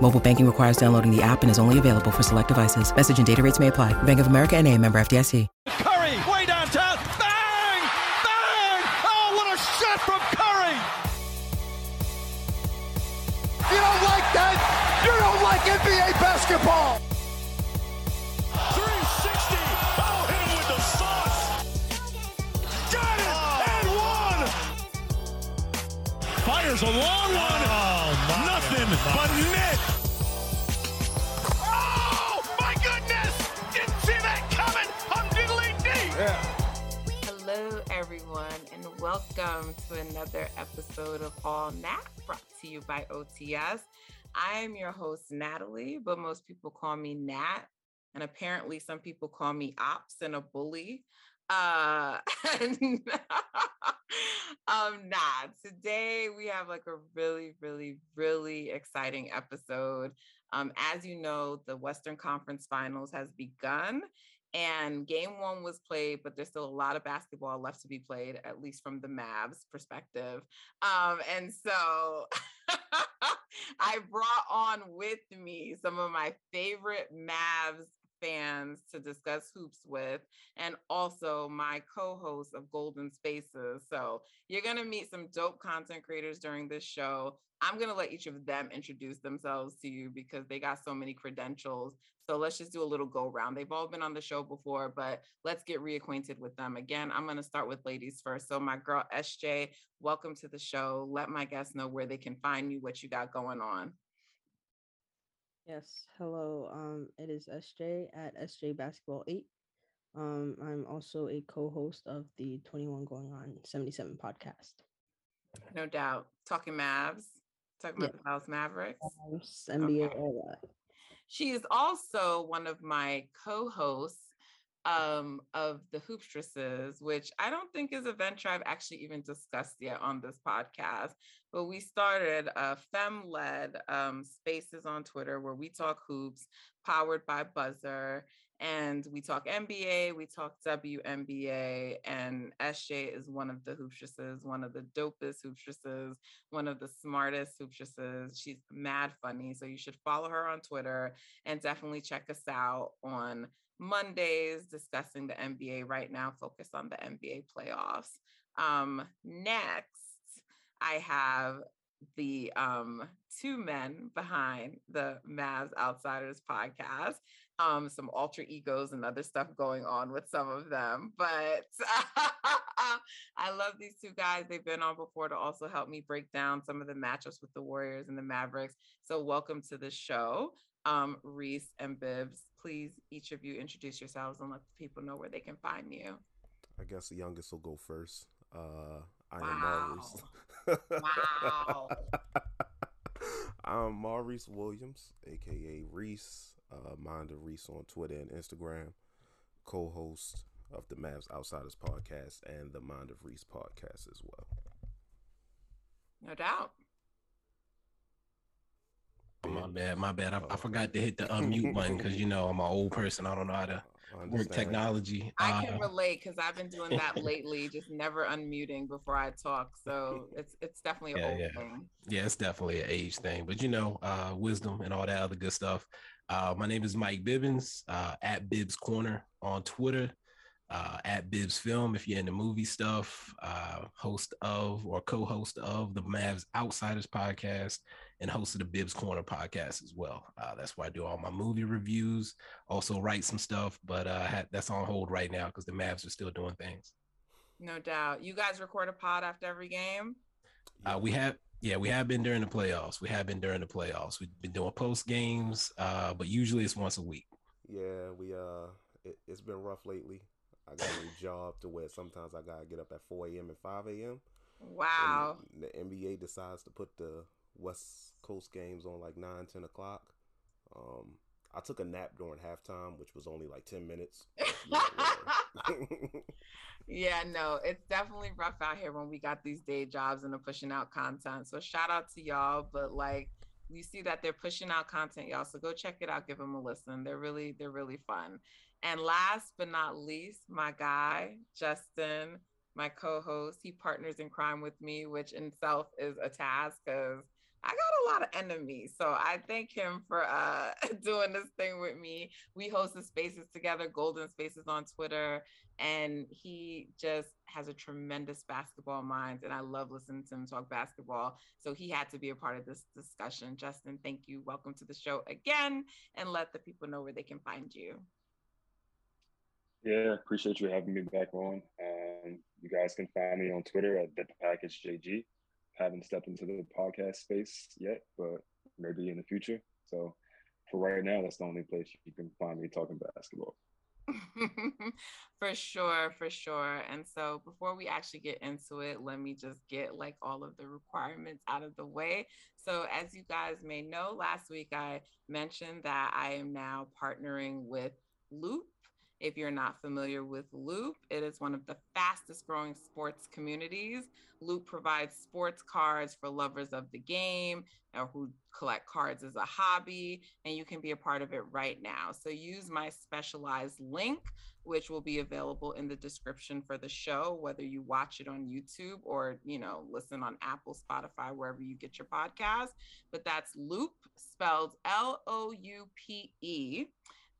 Mobile banking requires downloading the app and is only available for select devices. Message and data rates may apply. Bank of America and a member FDIC. Curry, way downtown. Bang! Bang! Oh, what a shot from Curry! You don't like that? You don't like NBA basketball! 360! Oh, hit him with the sauce! Got it! And one! Fires a long one! Oh, Nothing but net! Welcome to another episode of All Nat brought to you by OTS. I am your host, Natalie, but most people call me Nat, and apparently some people call me Ops and a bully. Uh, and, um, nah, today we have like a really, really, really exciting episode. Um, as you know, the Western Conference Finals has begun, and game one was played, but there's still a lot of basketball left to be played, at least from the Mavs perspective. Um, and so I brought on with me some of my favorite Mavs fans to discuss hoops with, and also my co host of Golden Spaces. So you're going to meet some dope content creators during this show. I'm going to let each of them introduce themselves to you because they got so many credentials. So let's just do a little go round. They've all been on the show before, but let's get reacquainted with them. Again, I'm going to start with ladies first. So, my girl SJ, welcome to the show. Let my guests know where they can find you, what you got going on. Yes, hello. Um, it is SJ at SJ Basketball 8. Um, I'm also a co-host of the 21 Going On 77 podcast. No doubt. Talking Mavs, talking about Yeah. the Dallas Mavericks. Mavs, NBA, Okay. all that. She is also one of my co-hosts um, of the Hoopstresses, which I don't think is a venture I've actually even discussed yet on this podcast. But we started a fem-led um, spaces on Twitter where we talk hoops, powered by Buzzer, and we talk NBA, we talk WNBA, and SJ is one of the hoopstresses, one of the dopest hoopstresses, one of the smartest hoopstresses. She's mad funny, so you should follow her on Twitter and definitely check us out on Mondays discussing the NBA right now, focus on the NBA playoffs. Um, next, I have the um, two men behind the Mavs Outsiders podcast. Um, some alter egos and other stuff going on with some of them, but I love these two guys. They've been on before to also help me break down some of the matchups with the Warriors and the Mavericks. So, welcome to the show, um, Reese and Bibbs. Please, each of you introduce yourselves and let the people know where they can find you. I guess the youngest will go first. Uh, I Wow. am Maurice. Wow. I'm Maurice Williams, aka Reese. Uh, Mind of Reese on Twitter and Instagram. Co-host of the Mavs Outsiders podcast and the Mind of Reese podcast as well. No doubt. Oh, my bad, my bad. I, I forgot to hit the unmute button because you know I'm an old person. I don't know how to work understand. technology. I can Uh, relate because I've been doing that lately, just never unmuting before I talk. So it's it's definitely an Yeah, old yeah. thing. yeah, it's definitely an age thing, but you know, uh, wisdom and all that other good stuff. Uh, my name is Mike Bibbins uh, at Bibbs Corner on Twitter. uh, at Bibbs Film if you're into movie stuff, uh, host of or co-host of the Mavs Outsiders podcast, and host of the Bibbs Corner podcast as well. Uh, that's where I do all my movie reviews. Also write some stuff, but uh, had, that's on hold right now because the Mavs are still doing things. No doubt. You guys record a pod after every game. Uh, we have yeah, we have been during the playoffs. We have been during the playoffs. We've been doing post games, uh, but usually it's once a week. Yeah, we uh, it, has been rough lately. I got a new job to where sometimes I gotta get up at four a.m. and five a.m. Wow. And the NBA decides to put the West Coast games on like 9, 10 o'clock. Um, I took a nap during halftime, which was only like ten minutes. yeah, no, it's definitely rough out here when we got these day jobs and are pushing out content. So shout out to y'all, but like you see that they're pushing out content, y'all. So go check it out, give them a listen. They're really, they're really fun. And last but not least, my guy, Justin, my co-host, he partners in crime with me, which in itself is a task because I got a lot of enemies. So I thank him for uh, doing this thing with me. We host the spaces together, Golden Spaces on Twitter. And he just has a tremendous basketball mind. And I love listening to him talk basketball. So he had to be a part of this discussion. Justin, thank you. Welcome to the show again. And let the people know where they can find you. Yeah, appreciate you having me back on. Um, you guys can find me on Twitter at the package JG haven't stepped into the podcast space yet, but maybe in the future. So for right now, that's the only place you can find me talking basketball. for sure, for sure. And so before we actually get into it, let me just get like all of the requirements out of the way. So as you guys may know, last week I mentioned that I am now partnering with Loupe if you're not familiar with Loupe, it is one of the fastest growing sports communities. Loupe provides sports cards for lovers of the game or who collect cards as a hobby, and you can be a part of it right now. So use my specialized link, which will be available in the description for the show, whether you watch it on YouTube or, you know, listen on Apple, Spotify, wherever you get your podcast. But that's Loupe, spelled L O U P E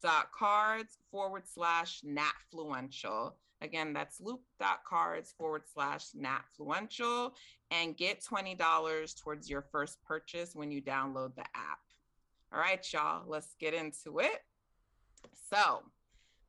dot cards forward slash natfluential. Again, that's Loupe.cards forward slash natfluential and get $20 towards your first purchase when you download the app. All right, y'all, let's get into it. So,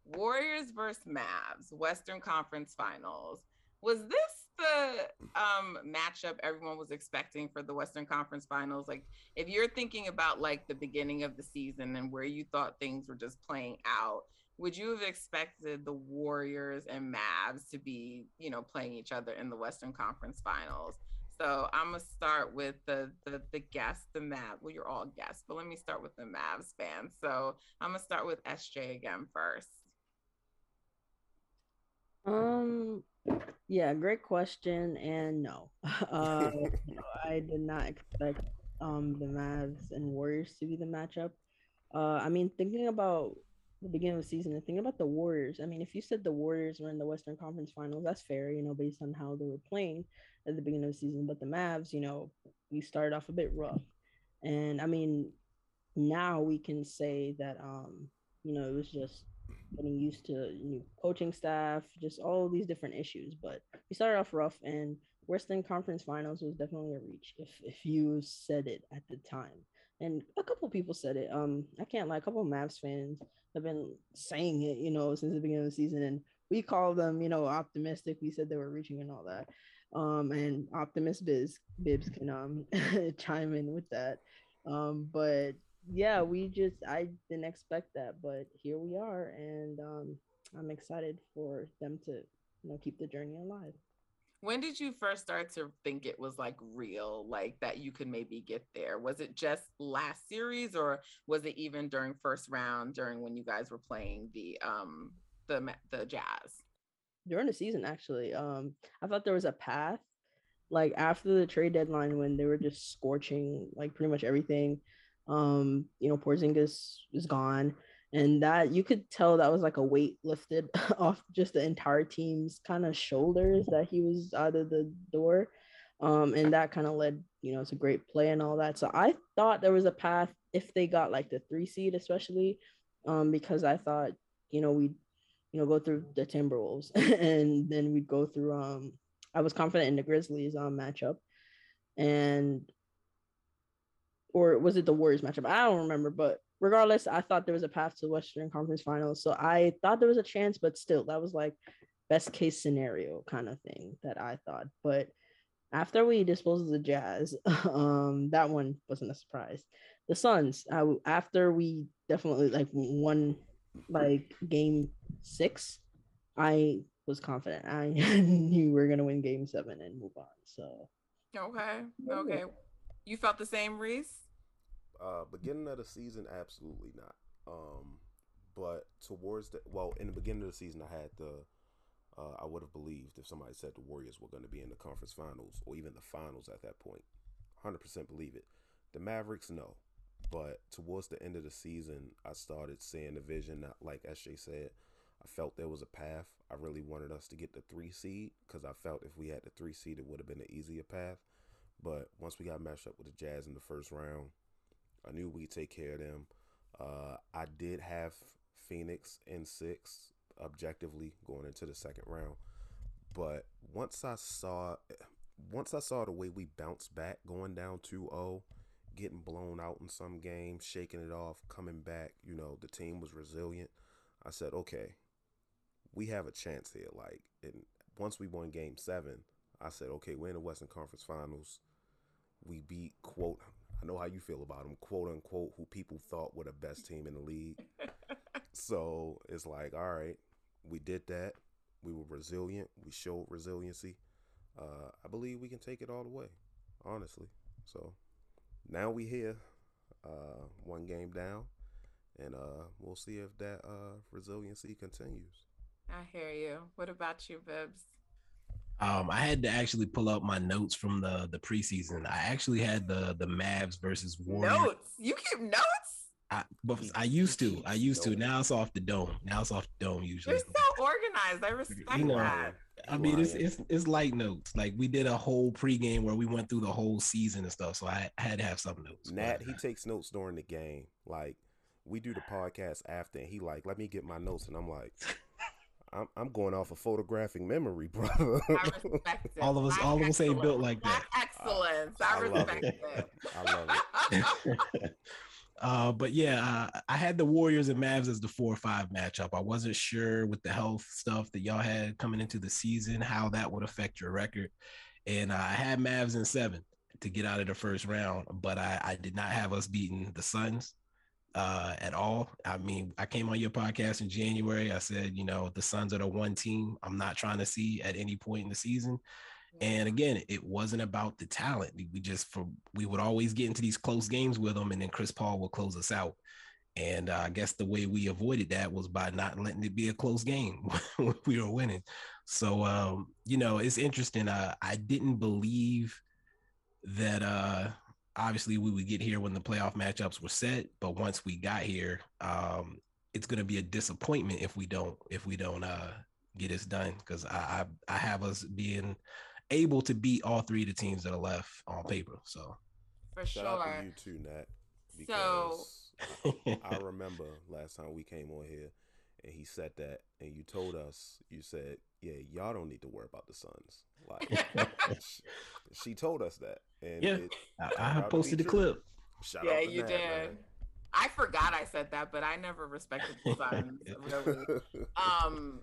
Warriors versus Mavs, Western Conference Finals. Was this the um matchup everyone was expecting for the Western Conference Finals? Like, if you're thinking about like the beginning of the season and where you thought things were just playing out, would you have expected the Warriors and Mavs to be, you know, playing each other in the Western Conference Finals? So I'm gonna start with the the the guest, the Mavs. Well, you're all guests, but let me start with the Mavs fans. So I'm gonna start with SJ again first. Um, yeah, great question. And no, uh, no, I did not expect um the Mavs and Warriors to be the matchup. Uh, I mean, thinking about the beginning of the season and thinking about the Warriors. I mean, if you said the Warriors were in the Western Conference Finals, that's fair, you know, based on how they were playing at the beginning of the season. But the Mavs, you know, we started off a bit rough, and I mean, now we can say that um, you know, it was just getting used to new coaching staff, just all these different issues. But we started off rough, and Western Conference Finals was definitely a reach if if you said it at the time. And a couple people said it. Um, I can't lie. A couple of Mavs fans have been saying it, you know, since the beginning of the season, and we call them, you know, optimistic. We said they were reaching and all that. Um, and optimist biz Bibbs can um chime in with that. Um, but yeah, we just I didn't expect that, but here we are, and um, I'm excited for them to you know keep the journey alive. When did you first start to think it was like real, like that you could maybe get there? Was it just last series, or was it even during first round, during when you guys were playing the um the the Jazz? During the season, actually, um, I thought there was a path. Like after the trade deadline, when they were just scorching like pretty much everything, um, you know, Porzingis is gone, and that you could tell that was like a weight lifted off just the entire team's kind of shoulders that he was out of the door. Um, and that kind of led, you know, to a great play and all that. So I thought there was a path if they got like the three seed, especially, um, because I thought, you know, we'd, you know, go through the Timberwolves, and then we'd go through. Um, I was confident in the Grizzlies um matchup, and or was it the Warriors matchup? I don't remember, but regardless, I thought there was a path to the Western Conference Finals. So I thought there was a chance, but still, that was like best case scenario kind of thing that I thought. But after we disposed of the Jazz, um, that one wasn't a surprise. The Suns, I, after we definitely like won like game six, I was confident. I knew we were gonna win game seven and move on. So okay, okay. You felt the same, Reese? Uh, beginning of the season, absolutely not. Um, but towards the well, in the beginning of the season, I had the uh, I would have believed if somebody said the Warriors were going to be in the conference finals or even the finals at that point. 100% believe it. The Mavericks, no. But towards the end of the season, I started seeing the vision. That, Like SJ said, I felt there was a path. I really wanted us to get the three seed because I felt if we had the three seed, it would have been an easier path. But once we got matched up with the Jazz in the first round, I knew we'd take care of them. Uh, I did have Phoenix in six objectively going into the second round. But once I saw once I saw the way we bounced back going down 2-0, getting blown out in some games, shaking it off, coming back, you know, the team was resilient. I said, "Okay, we have a chance here." Like, and once we won game 7, I said, "Okay, we're in the Western Conference Finals. We beat quote I know how you feel about them, quote unquote, who people thought were the best team in the league. so it's like, all right, we did that. We were resilient. We showed resiliency. Uh, I believe we can take it all the way, honestly. So now we here, uh, one game down, and uh, we'll see if that uh, resiliency continues. I hear you. What about you, Bibbs? Um, I had to actually pull up my notes from the the preseason. I actually had the the Mavs versus Warriors. Notes. You keep notes. I, but I used to. I used to. Now it's off the dome. Now it's off the dome usually. You're so organized. I respect you know, that. I mean, it's it's it's light notes. Like we did a whole pregame where we went through the whole season and stuff. So I, I had to have some notes. Nat, he takes notes during the game. Like we do the podcast after, and he like, let me get my notes, and I'm like. I'm, I'm going off a of photographic memory, brother. I respect it. all of us, all of us ain't built like that. excellence. I, I, I respect it. it. I love it. Uh, but yeah, uh, I had the Warriors and Mavs as the four or five matchup. I wasn't sure with the health stuff that y'all had coming into the season how that would affect your record. And uh, I had Mavs in seven to get out of the first round, but I, I did not have us beating the Suns uh, at all. I mean, I came on your podcast in January. I said, you know, the Suns are the one team I'm not trying to see at any point in the season. And again, it wasn't about the talent. We just for we would always get into these close games with them, and then Chris Paul would close us out. And uh, I guess the way we avoided that was by not letting it be a close game when we were winning. So um, you know, it's interesting. Uh, I didn't believe that uh, obviously we would get here when the playoff matchups were set, but once we got here, um, it's going to be a disappointment if we don't if we don't uh, get this done because I, I I have us being able to beat all three of the teams that are left on paper. So for Shout sure. Out to you too, Nat. Because so I, I remember last time we came on here and he said that and you told us you said yeah y'all don't need to worry about the Suns like she, she, told us that and yeah it, I, I posted the clip Shout yeah you did man. I forgot I said that but I never respected the Suns really um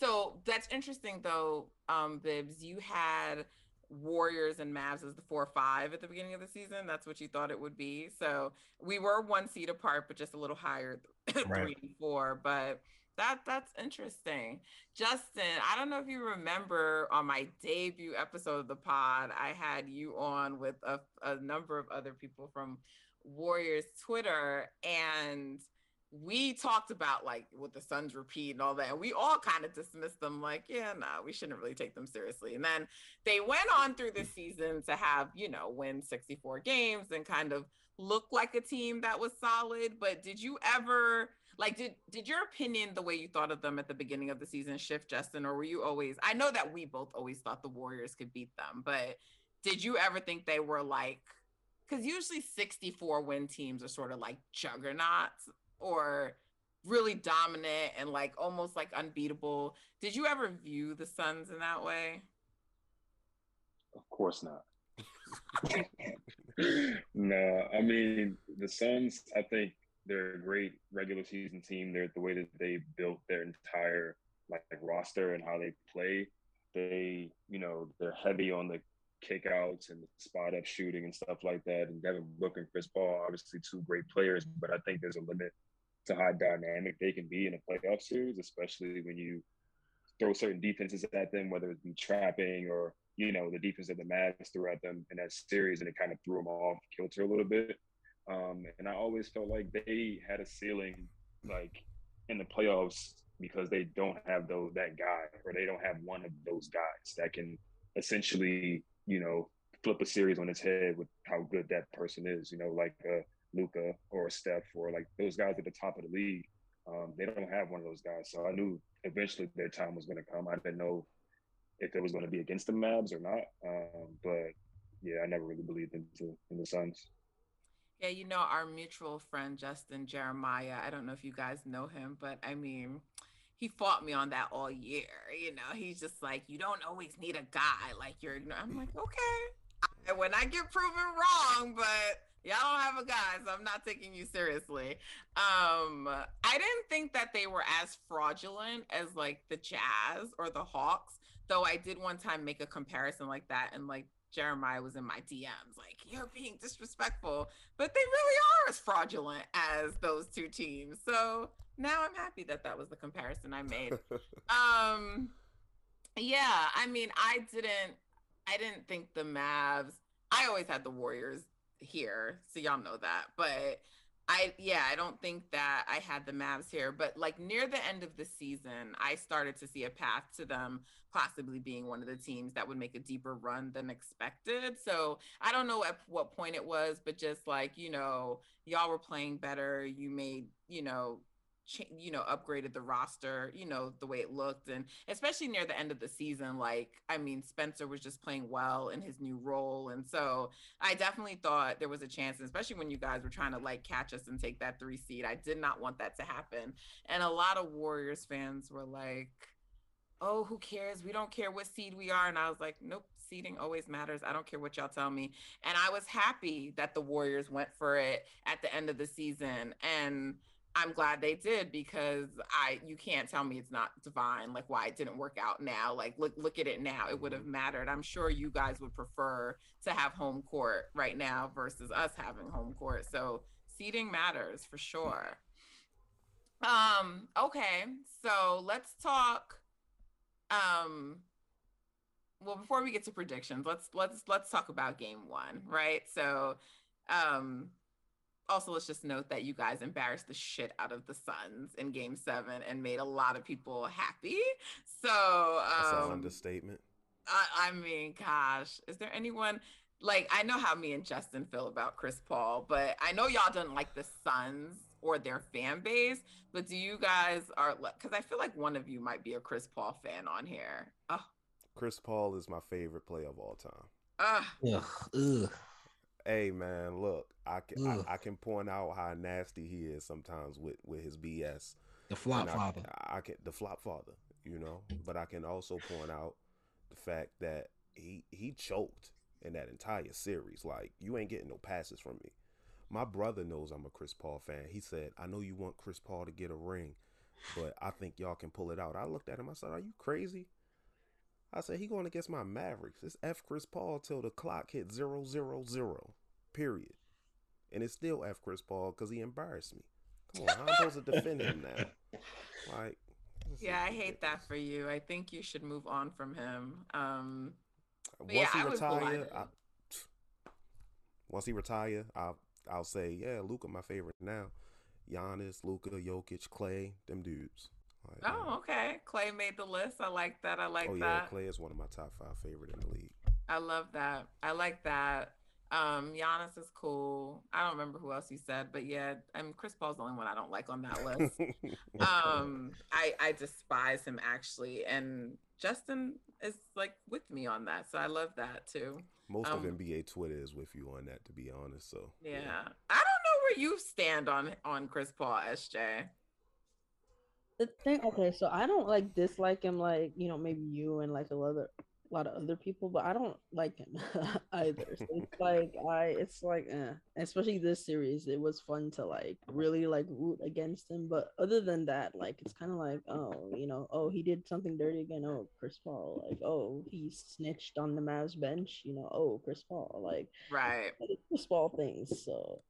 so that's interesting though, um, Bibbs. You had Warriors and Mavs as the four five at the beginning of the season. That's what you thought it would be. So we were one seat apart, but just a little higher, right. three and four. But that that's interesting. Justin, I don't know if you remember on my debut episode of the pod, I had you on with a, a number of other people from Warriors Twitter and we talked about like what the Suns repeat and all that, and we all kind of dismissed them like, yeah, no, nah, we shouldn't really take them seriously. And then they went on through the season to have, you know, win 64 games and kind of look like a team that was solid. But did you ever like did did your opinion the way you thought of them at the beginning of the season shift, Justin, or were you always I know that we both always thought the Warriors could beat them, but did you ever think they were like because usually 64 win teams are sort of like juggernauts or really dominant and like almost like unbeatable. Did you ever view the Suns in that way? Of course not. no, I mean the Suns. I think they're a great regular season team. They're the way that they built their entire like roster and how they play. They, you know, they're heavy on the kickouts and spot up shooting and stuff like that. And Devin Booker and Chris Paul, obviously two great players, but I think there's a limit to how dynamic they can be in a playoff series, especially when you throw certain defenses at them, whether it be trapping or you know the defense that the Mavs threw at them in that series, and it kind of threw them off kilter a little bit. Um, and I always felt like they had a ceiling, like in the playoffs, because they don't have those that guy, or they don't have one of those guys that can essentially, you know, flip a series on its head with how good that person is. You know, like a Luka or Steph or like those guys at the top of the league. Um, they don't have one of those guys, so I knew eventually their time was going to come. I didn't know if it was going to be against the Mavs or not, um, but yeah, I never really believed into in the Suns. Yeah, you know, our mutual friend Justin Jeremiah, I don't know if you guys know him, but I mean, he fought me on that all year. You know, he's just like, you don't always need a guy like you're. I'm like, okay. When I get proven wrong, but y'all don't have a guy, so I'm not taking you seriously. Um, I didn't think that they were as fraudulent as like the Jazz or the Hawks, though I did one time make a comparison like that and like Jeremiah was in my DMs, like, you're being disrespectful. But they really are as fraudulent as those two teams. So now I'm happy that that was the comparison I made. um, yeah, I mean, I didn't, I didn't think the Mavs, I always had the Warriors here. So y'all know that. But I yeah, I don't think that I had the Mavs here, but like near the end of the season, I started to see a path to them possibly being one of the teams that would make a deeper run than expected. So I don't know at what point it was, but just like, you know, y'all were playing better. You made, you know, you know upgraded the roster you know the way it looked and especially near the end of the season like i mean spencer was just playing well in his new role and so i definitely thought there was a chance especially when you guys were trying to like catch us and take that three seed i did not want that to happen and a lot of warriors fans were like oh who cares? We don't care what seed we are and i was like nope seeding always matters. I don't care what y'all tell me and i was happy that the warriors went for it at the end of the season and I'm glad they did because I you can't tell me it's not divine like why it didn't work out now like look look at it now it would have mm-hmm. mattered. I'm sure you guys would prefer to have home court right now versus us having home court so seating matters for sure. Um okay so let's talk um well before we get to predictions let's let's let's talk about game 1 right? So um also let's just note that you guys embarrassed the shit out of the Suns in game seven and made a lot of people happy. So um, that's an understatement. I, I mean, gosh, is there anyone like I know how me and Justin feel about Chris Paul, but I know y'all don't like the Suns or their fan base. But do you guys are because I feel like one of you might be a Chris Paul fan on here. Oh. Chris Paul is my favorite player of all time. Uh, ugh, ugh. Hey man, look, I can I, I, can point out how nasty he is sometimes with with his BS. The flop I, father. I, I can the flop father, you know, but I can also point out the fact that he he choked in that entire series. Like you ain't getting no passes from me. My brother knows I'm a Chris Paul fan. He said, "I know you want Chris Paul to get a ring, but I think y'all can pull it out." I looked at him. I said, "Are you crazy?" I said he going against my Mavericks. It's F Chris Paul till the clock hit zero zero zero. Period. And it's still F Chris Paul because he embarrassed me. Come on, how am I supposed to defend him now? Like Yeah, I hate that for you. I think you should move on from him. Um once yeah, he retire, I, once he retire, I'll I'll say, yeah, Luka my favorite now. Giannis, Luka, Jokic, Klay, them dudes. Like, oh, okay. Klay made the list. I like that. I like oh, that. yeah, Klay is one of my top five favorite in the league. I love that. I like that. Um, Giannis is cool. I don't remember who else you said, but yeah, I mean Chris Paul's the only one I don't like on that list. um, I I despise him actually, and Justin is like with me on that, so I love that too. Most um, of NBA Twitter is with you on that, to be honest. So yeah. yeah. I don't know where you stand on on Chris Paul, SJ. The thing okay so i don't like dislike him like you know maybe you and like a lot of a lot of other people but i don't like him either so it's like i it's like eh. especially this series it was fun to like really like root against him but other than that like it's kind of like oh you know oh he did something dirty again oh chris paul like oh he snitched on the Mavs bench you know oh chris paul like right chris paul things so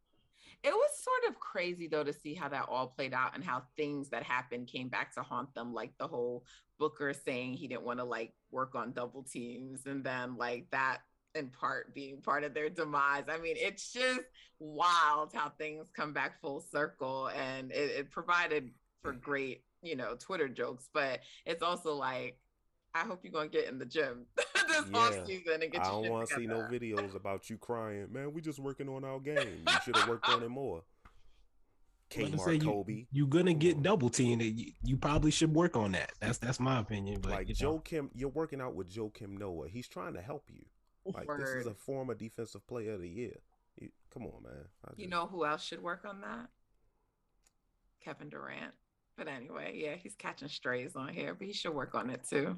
it was sort of crazy though to see how that all played out and how things that happened came back to haunt them, like the whole Booker saying he didn't want to like work on double teams, and then like that in part being part of their demise. I mean, it's just wild how things come back full circle, and it, it provided for mm. great, you know, Twitter jokes, but it's also like I hope you're gonna get in the gym this yeah. off season and get. I don't want to see no videos about you crying, man. We just working on our game. You should have worked on it more. Kmart Kobe, you, are gonna get double teamed. You, you, probably should work on that. That's that's my opinion. But, like Joe know. Kim, you're working out with Joakim Noah. He's trying to help you. Like Word. this is a former defensive player of the year. You, come on, man. Just... You know who else should work on that? Kevin Durant. But anyway, yeah, he's catching strays on here, but he should work on it too.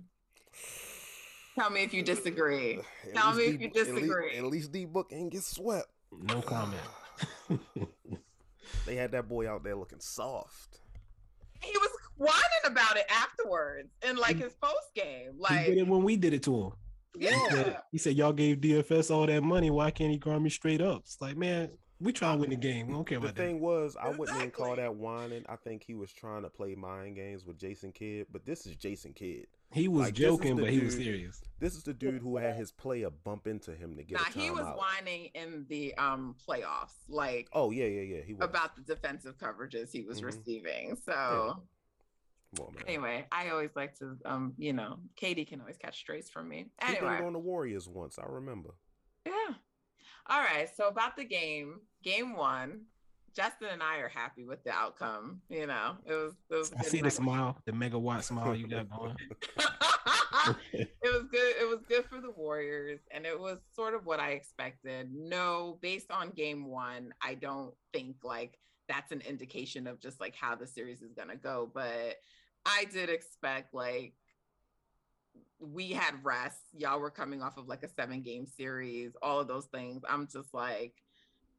Tell me if you disagree. At Tell me D, if you disagree. At least, at least D Book ain't get swept. No comment. they had that boy out there looking soft. He was whining about it afterwards in like his post game. Like he did it when we did it to him. Yeah. He said, he said, Y'all gave DFS all that money. Why can't he guard me straight up? It's like, man, we try to win the game. We don't care the about that. The thing was, I exactly. wouldn't even call that whining. I think he was trying to play mind games with Jason Kidd, but this is Jason Kidd. He was like, joking, but dude, he was serious. This is the dude who had his player bump into him to get. Nah, he was out. whining in the um playoffs, like oh yeah, yeah, yeah. He was. about the defensive coverages he was mm-hmm. receiving. So yeah. on, anyway, I always like to um you know, Katie can always catch strays from me. Anyway, he on the Warriors once. I remember. Yeah. All right. So about the game, game one, Justin and I are happy with the outcome. You know, it was. It was I see the smile, the megawatt smile you got going. it was good. It was good for the Warriors, and it was sort of what I expected. No, based on game one, I don't think like that's an indication of just like how the series is gonna go. But I did expect like we had rest. Y'all were coming off of like a seven game series, all of those things. I'm just like,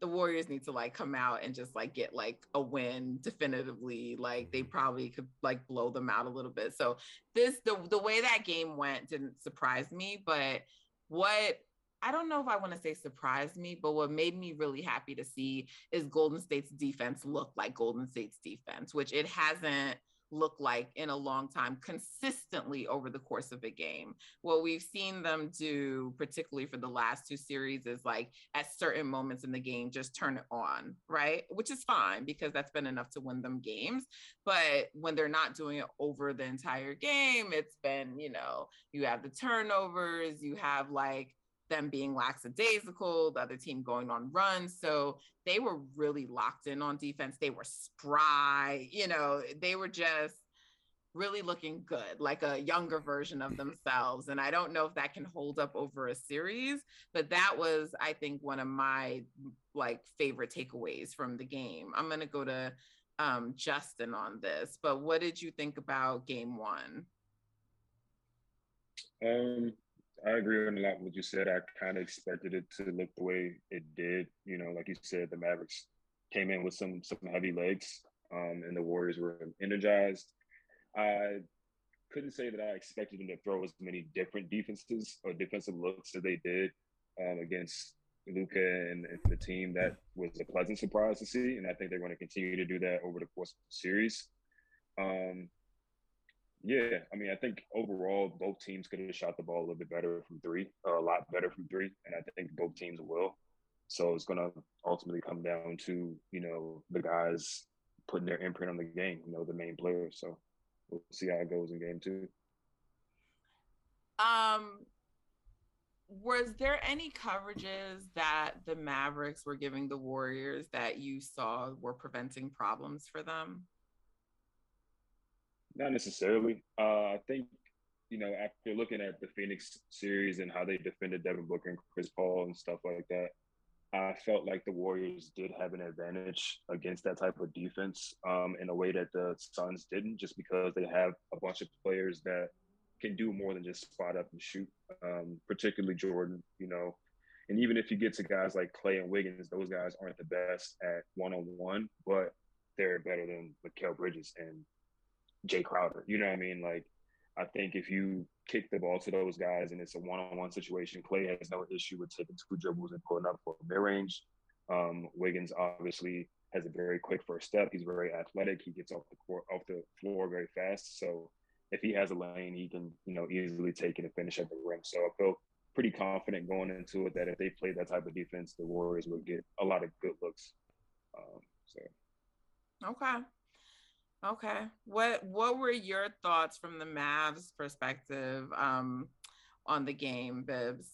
the Warriors need to like come out and just like get like a win definitively. Like they mm-hmm. probably could like blow them out a little bit. So this the the way that game went didn't surprise me, but what I don't know if I want to say surprised me, but what made me really happy to see is Golden State's defense look like Golden State's defense, which it hasn't look like in a long time consistently over the course of a game. What we've seen them do, particularly for the last two series, is like at certain moments in the game, just turn it on, right? Which is fine because that's been enough to win them games. But when they're not doing it over the entire game, it's been, you know, you have the turnovers, you have like, them being lackadaisical, the other team going on runs. So they were really locked in on defense. They were spry, you know, they were just really looking good, like a younger version of themselves. And I don't know if that can hold up over a series, but that was, I think, one of my like favorite takeaways from the game. I'm going to go to um, Justin on this, but what did you think about game one? Um, I agree on a lot what you said. I kind of expected it to look the way it did. You know, like you said, the Mavericks came in with some some heavy legs, um, and the Warriors were energized. I couldn't say that I expected them to throw as many different defenses or defensive looks as they did um, against Luka and, and, the team. That was a pleasant surprise to see, and I think they're going to continue to do that over the course of the series. Um, yeah, I mean, I think overall both teams could have shot the ball a little bit better from three, or a lot better from three, and I think both teams will. So it's going to ultimately come down to you know the guys putting their imprint on the game, you know, the main players. So we'll see how it goes in game two. Um, was there any coverages that the Mavericks were giving the Warriors that you saw were preventing problems for them? Not necessarily. Uh, I think you know after looking at the Phoenix series and how they defended Devin Booker and Chris Paul and stuff like that, I felt like the Warriors did have an advantage against that type of defense um, in a way that the Suns didn't, just because they have a bunch of players that can do more than just spot up and shoot, um, particularly Jordan, you know. And even if you get to guys like Klay and Wiggins, those guys aren't the best at one on one, but they're better than Mikal Bridges and Jae Crowder. You know what I mean? Like, I think if you kick the ball to those guys and it's a one on one situation, Klay has no issue with taking two dribbles and pulling up for mid range. Um, Wiggins obviously has a very quick first step. He's very athletic. He gets off the court, off the floor very fast. So if he has a lane, he can you know easily take it and finish at the rim. So I feel pretty confident going into it that if they play that type of defense, the Warriors would get a lot of good looks. Um, so okay. Okay. What what were your thoughts from the Mavs perspective um on the game, Bibbs?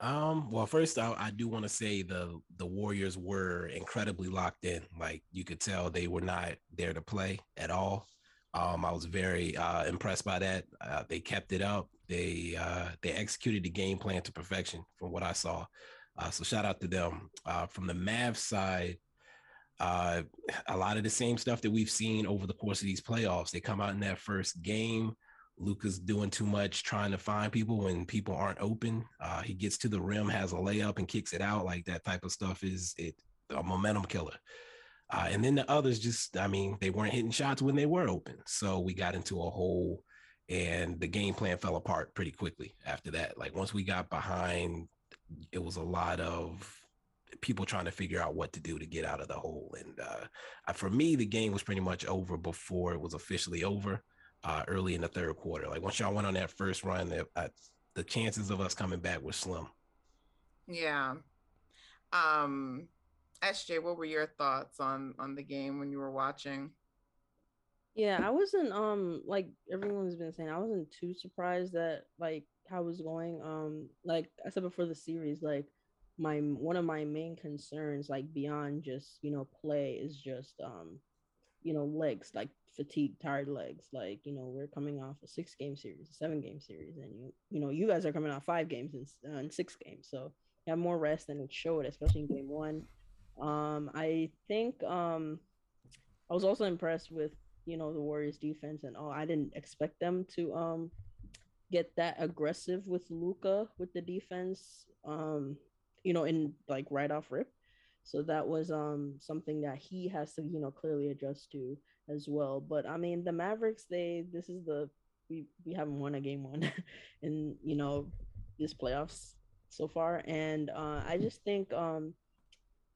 Um, well, first I, I do want to say the the Warriors were incredibly locked in. Like you could tell they were not there to play at all. Um, I was very uh, impressed by that. Uh, they kept it up. They uh, they executed the game plan to perfection from what I saw. Uh, so shout out to them. Uh, from the Mavs side, uh, a lot of the same stuff that we've seen over the course of these playoffs. They come out in that first game. Luka's doing too much, trying to find people when people aren't open. he gets to the rim, has a layup, and kicks it out. Like that type of stuff is it a momentum killer. Uh, and then the others just, I mean, they weren't hitting shots when they were open. So we got into a hole and the game plan fell apart pretty quickly after that. Like once we got behind, it was a lot of people trying to figure out what to do to get out of the hole. And uh, for me, the game was pretty much over before it was officially over uh, early in the third quarter. Like once y'all went on that first run, the, uh, the chances of us coming back were slim. Yeah. Um, SJ, what were your thoughts on on the game when you were watching? Yeah, I wasn't um like everyone's been saying, I wasn't too surprised that like how it was going. Um, like I said before the series, like my one of my main concerns, like beyond just you know play, is just um, you know legs, like fatigue, tired legs. Like you know we're coming off a six game series, a seven game series, and you you know you guys are coming off five games and, uh, and six games, so you have more rest than it showed, especially in game one. Um, I think um, I was also impressed with you know the Warriors defense and all. I didn't expect them to um get that aggressive with Luka with the defense. Um, you know, in like right off rip. So that was um something that he has to you know clearly adjust to as well. But I mean the Mavericks, they this is the we we haven't won a game one in you know this playoffs so far, and uh, I just think um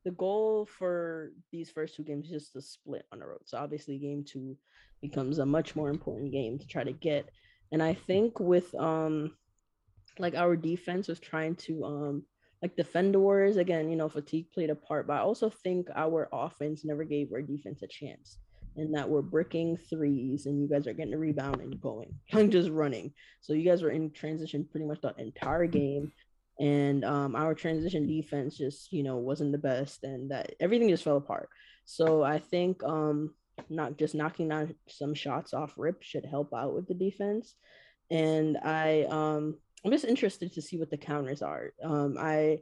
the goal for these first two games is just to split on the road. So obviously, game two becomes a much more important game to try to get. And I think with um, like our defense was trying to um, like the Warriors again. You know, fatigue played a part, but I also think our offense never gave our defense a chance. And that we're bricking threes, and you guys are getting a rebound and going, just running. So you guys were in transition pretty much the entire game and um, our transition defense just you know wasn't the best and that everything just fell apart so i think um not just knocking down some shots off rip should help out with the defense and i um i'm just interested to see what the counters are um i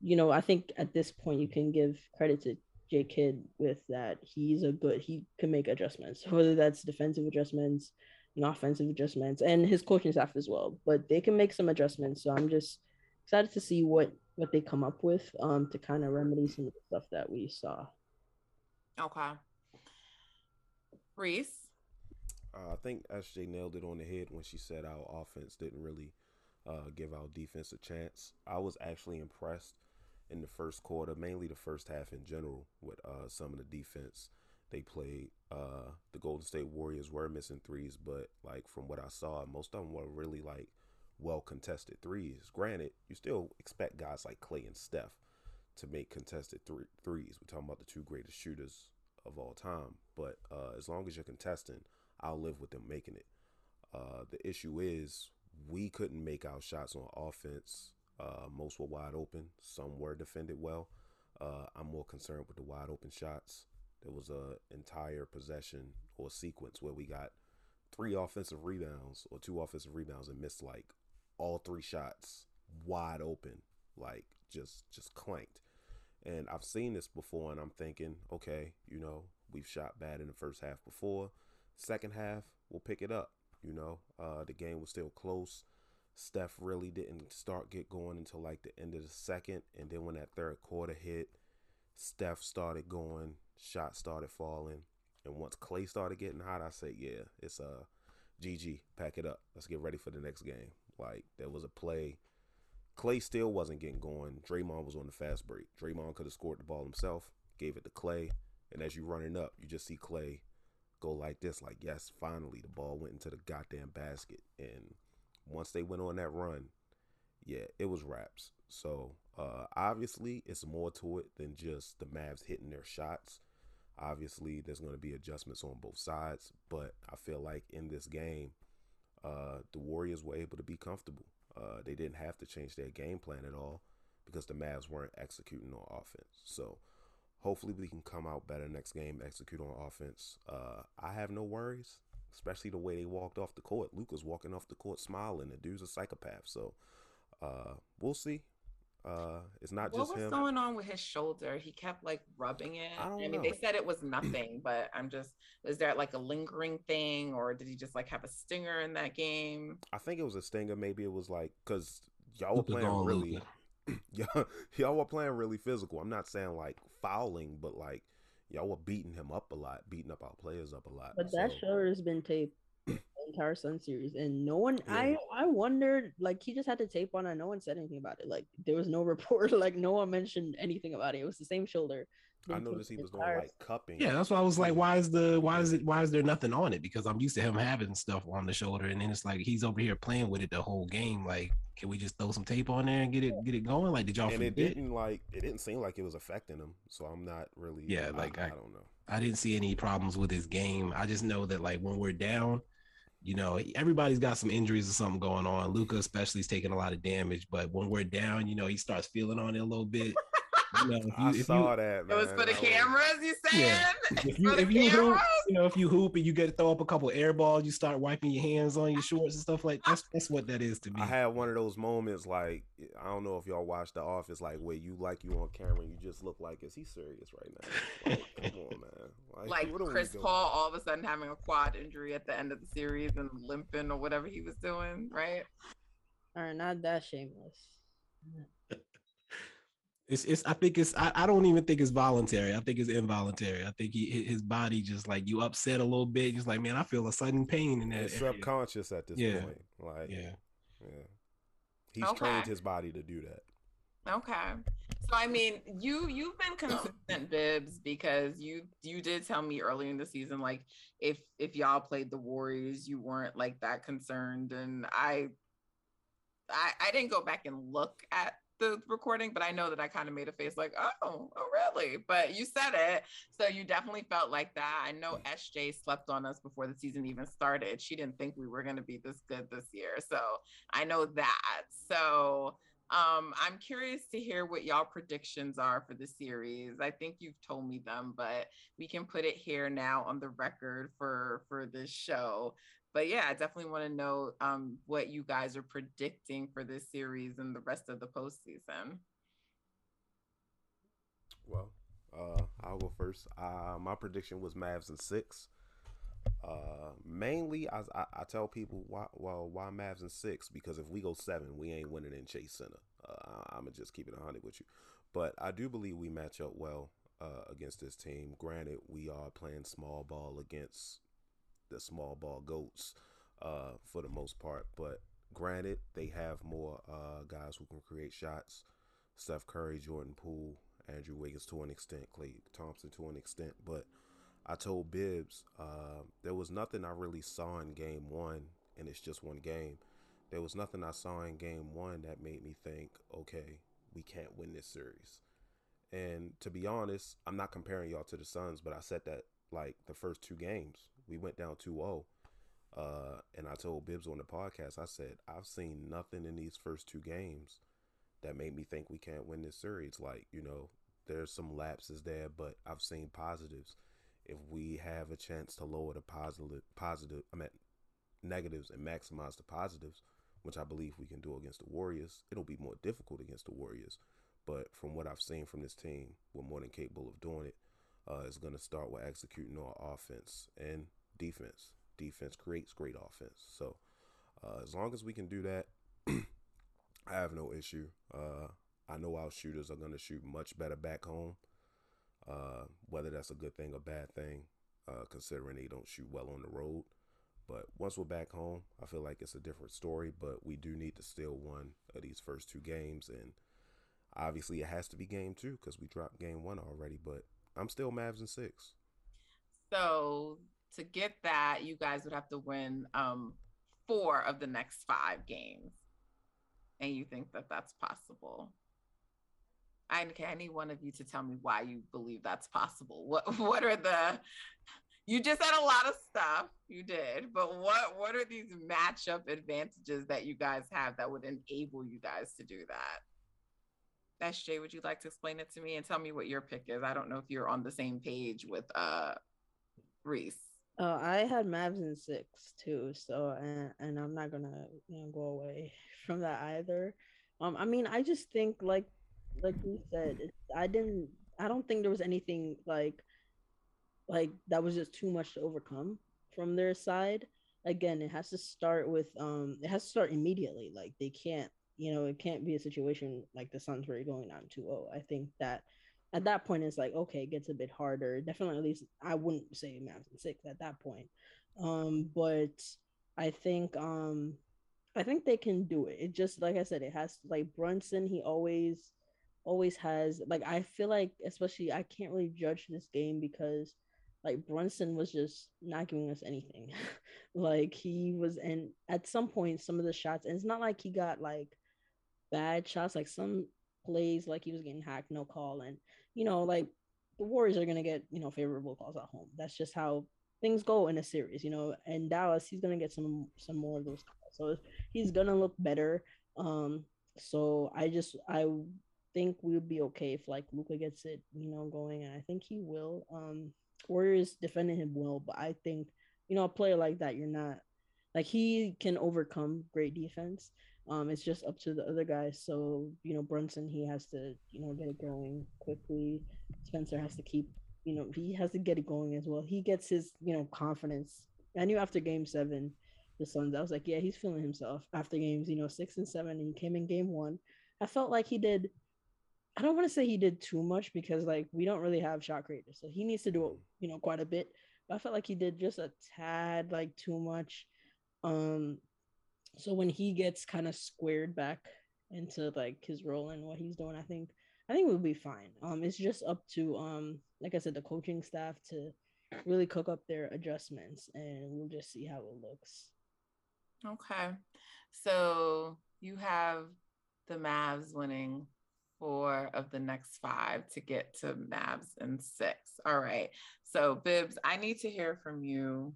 you know i think at this point you can give credit to J Kidd with that he's a good he can make adjustments whether that's defensive adjustments and offensive adjustments and his coaching staff as well but they can make some adjustments so i'm just excited to see what what they come up with um to kind of remedy some of the stuff that we saw. Okay. Reese. Uh, I think SJ nailed it on the head when she said our offense didn't really uh, give our defense a chance. I was actually impressed in the first quarter, mainly the first half in general, with uh, some of the defense they played. Uh, the Golden State Warriors were missing threes, but like from what I saw, most of them were really like well contested threes. Granted, you still expect guys like Klay and Steph to make contested th- threes. We're talking about the two greatest shooters of all time. But uh, as long as you're contesting, I'll live with them making it. Uh, the issue is we couldn't make our shots on offense. Uh, most were wide open. Some were defended well. Uh, I'm more concerned with the wide open shots. There was a entire possession or sequence where we got three offensive rebounds or two offensive rebounds and missed like all three shots wide open, like just just clanked. And I've seen this before, and I'm thinking, okay, you know, we've shot bad in the first half before. Second half, we'll pick it up. You know, uh, the game was still close. Steph really didn't start get going until like the end of the second, and then when that third quarter hit, Steph started going, shots started falling, and once Klay started getting hot, I said, yeah, it's uh, GG, pack it up. Let's get ready for the next game. Like there was a play. Klay still wasn't getting going. Draymond was on the fast break. Draymond could have scored the ball himself, gave it to Klay, and as you running up, you just see Klay go like this, like yes, finally the ball went into the goddamn basket. And once they went on that run, yeah, it was wraps. So uh, obviously, it's more to it than just the Mavs hitting their shots. Obviously, there's going to be adjustments on both sides, but I feel like in this game, uh, the Warriors were able to be comfortable. Uh, they didn't have to change their game plan at all because the Mavs weren't executing on offense. So hopefully we can come out better next game, execute on offense. Uh, I have no worries, especially the way they walked off the court. Luka's walking off the court smiling. The dude's a psychopath. So uh, we'll see. Uh, it's not just what just was him. going on with his shoulder? He kept like rubbing it. I don't mean, know. they said it was nothing, but I'm just, is there like a lingering thing, or did he just like have a stinger in that game? I think it was a stinger. Maybe it was like because y'all were playing really, Luka. y'all, y'all were playing really physical. I'm not saying like fouling, but like y'all were beating him up a lot, beating up our players up a lot. But that So, shoulder has been taped the entire Sun series, and no one. Yeah. I I wondered, like he just had the tape on, and no one said anything about it. Like there was no report, like no one mentioned anything about it. It was the same shoulder. I noticed he was doing entire like cupping. Yeah, that's why I was like, why is the why is it why is there nothing on it? Because I'm used to him having stuff on the shoulder, and then it's like he's over here playing with it the whole game. Like, can we just throw some tape on there and get it get it going? Like, did y'all and it didn't like it didn't seem like it was affecting him. So I'm not really. Yeah, I- like, I, I- don't know. I didn't see any problems with his game. I just know that like when we're down, you know, everybody's got some injuries or something going on. Luka especially is taking a lot of damage, but when we're down, you know, he starts feeling on it a little bit. You know, if you, I if you- saw that. It was for the cameras, you saying? Yeah. if you For the if you hoop, you know, if you hoop and you get to throw up a couple air balls, you start wiping your hands on your shorts and stuff like that's that's what that is to me. I had one of those moments like I don't know if y'all watched The Office, like where you like you on camera and you just look like is he serious right now? Like, come on, man. Like what Chris? Paul all of a sudden having a quad injury at the end of the series and limping or whatever he was doing, right? All right, not that shameless. It's it's I think it's I, I don't even think it's voluntary. I think it's involuntary. I think he his body just like you upset a little bit. Just like man, I feel a sudden pain in that. It's area." subconscious at this Yeah. point. Like Yeah. yeah. He's Okay. trained his body to do that. Okay. So I mean, you you've been consistent, Bibs, because you you did tell me earlier in the season, like if if y'all played the Warriors, you weren't like that concerned, and I I I didn't go back and look at the recording, but I know that I kind of made a face like, oh, oh, really? But you said it, so you definitely felt like that. I know SJ slept on us before the season even started. She didn't think we were going to be this good this year, so I know that. So um, I'm curious to hear what y'all predictions are for the series. I think you've told me them, but we can put it here now on the record for for this show. But yeah, I definitely want to know um, what you guys are predicting for this series and the rest of the postseason. Well, uh, I'll go first. Uh, my prediction was Mavs in six. Uh, mainly, I, I, I tell people why well why Mavs in six because if we go seven, we ain't winning in Chase Center. Uh, I'm gonna just keep it hundred with you, but I do believe we match up well uh, against this team. Granted, we are playing small ball against the small ball goats uh, for the most part, but granted, they have more uh, guys who can create shots. Steph Curry, Jordan Poole, Andrew Wiggins to an extent, Klay Thompson to an extent. But I told Bibs uh, there was nothing I really saw in game one, and it's just one game. There was nothing I saw in game one that made me think, okay, we can't win this series. And to be honest, I'm not comparing y'all to the Suns, but I said that like the first two games, we went down 2 0. Uh, and I told Bibs on the podcast, I said, I've seen nothing in these first two games that made me think we can't win this series. Like, you know, there's some lapses there, but I've seen positives. If we have a chance to lower the positive, positive, I mean, negatives and maximize the positives, which I believe we can do against the Warriors, it'll be more difficult against the Warriors. but from what I've seen from this team, we're more than capable of doing it. Uh, it's going to start with executing our offense and defense. Defense creates great offense. So uh, as long as we can do that, I have no issue. Uh, I know our shooters are going to shoot much better back home. Uh, whether that's a good thing or bad thing, uh, considering they don't shoot well on the road. But once we're back home, I feel like it's a different story. But we do need to steal one of these first two games, and obviously it has to be game two because we dropped game one already. But I'm still Mavs in six. So to get that, you guys would have to win um, four of the next five games, and you think that that's possible? I need any one of you to tell me why you believe that's possible. What what are the you just said a lot of stuff you did, but what what are these matchup advantages that you guys have that would enable you guys to do that? SJ, would you like to explain it to me and tell me what your pick is? I don't know if you're on the same page with uh Reese. Uh, I had Mavs in six too, so and, and I'm not gonna you know go away from that either. Um, I mean, I just think like like you said, I didn't. I don't think there was anything like like that was just too much to overcome from their side. Again, it has to start with um, it has to start immediately. Like they can't, you know, it can't be a situation like the Suns were going on 2-0. I think that at that point it's like okay, it gets a bit harder. Definitely, at least I wouldn't say Mavs in six at that point. Um, but I think um, I think they can do it. It just like I said, it has like Brunson. He always always has like I feel like especially I can't really judge this game because like Brunson was just not giving us anything. like he was and at some point some of the shots and it's not like he got like bad shots like some plays like he was getting hacked no call and you know like the Warriors are going to get, you know, favorable calls at home. That's just how things go in a series, you know. And Dallas, he's going to get some some more of those calls. So he's going to look better. Um so I just I think we'll be okay if like Luka gets it, you know, going, and I think he will. Um, Warriors defending him well, but I think you know a player like that, you're not like he can overcome great defense. Um, it's just up to the other guys. So you know, Brunson he has to you know get it going quickly. Spencer has to keep you know he has to get it going as well. He gets his you know confidence. I knew after Game Seven, the Suns, I was like, yeah, he's feeling himself after games you know six and seven, and he came in Game One. I felt like he did I don't want to say he did too much because like we don't really have shot creators, so he needs to do you know quite a bit. But I felt like he did just a tad like too much. Um, so when he gets kind of squared back into like his role and what he's doing, I think I think we'll be fine. Um, it's just up to um, like I said, the coaching staff to really cook up their adjustments, and we'll just see how it looks. Okay, so you have the Mavs winning four of the next five to get to Mavs and six. All right. So, Bibbs, I need to hear from you.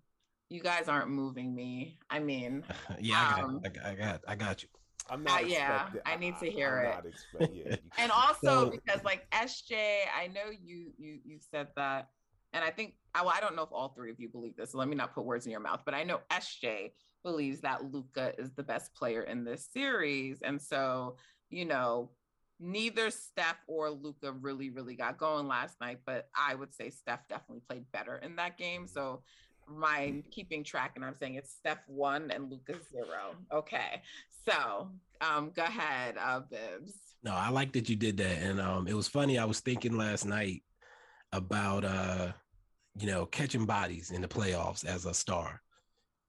You guys aren't moving me. I mean, yeah, I got, um, I got, I got, I got you. I'm not. Uh, yeah, I need to hear I, it. Expect, yeah, and also so, because, like SJ, I know you you you said that, and I think I, well, I don't know if all three of you believe this. So let me not put words in your mouth, but I know SJ believes that Luka is the best player in this series, and so you know neither Steph or Luka really, really got going last night, but I would say Steph definitely played better in that game. So my keeping track and I'm saying it's Steph one and Luka zero. Okay. So um go ahead, uh Bibs. No, I like that you did that. And um it was funny. I was thinking last night about uh you know catching bodies in the playoffs as a star.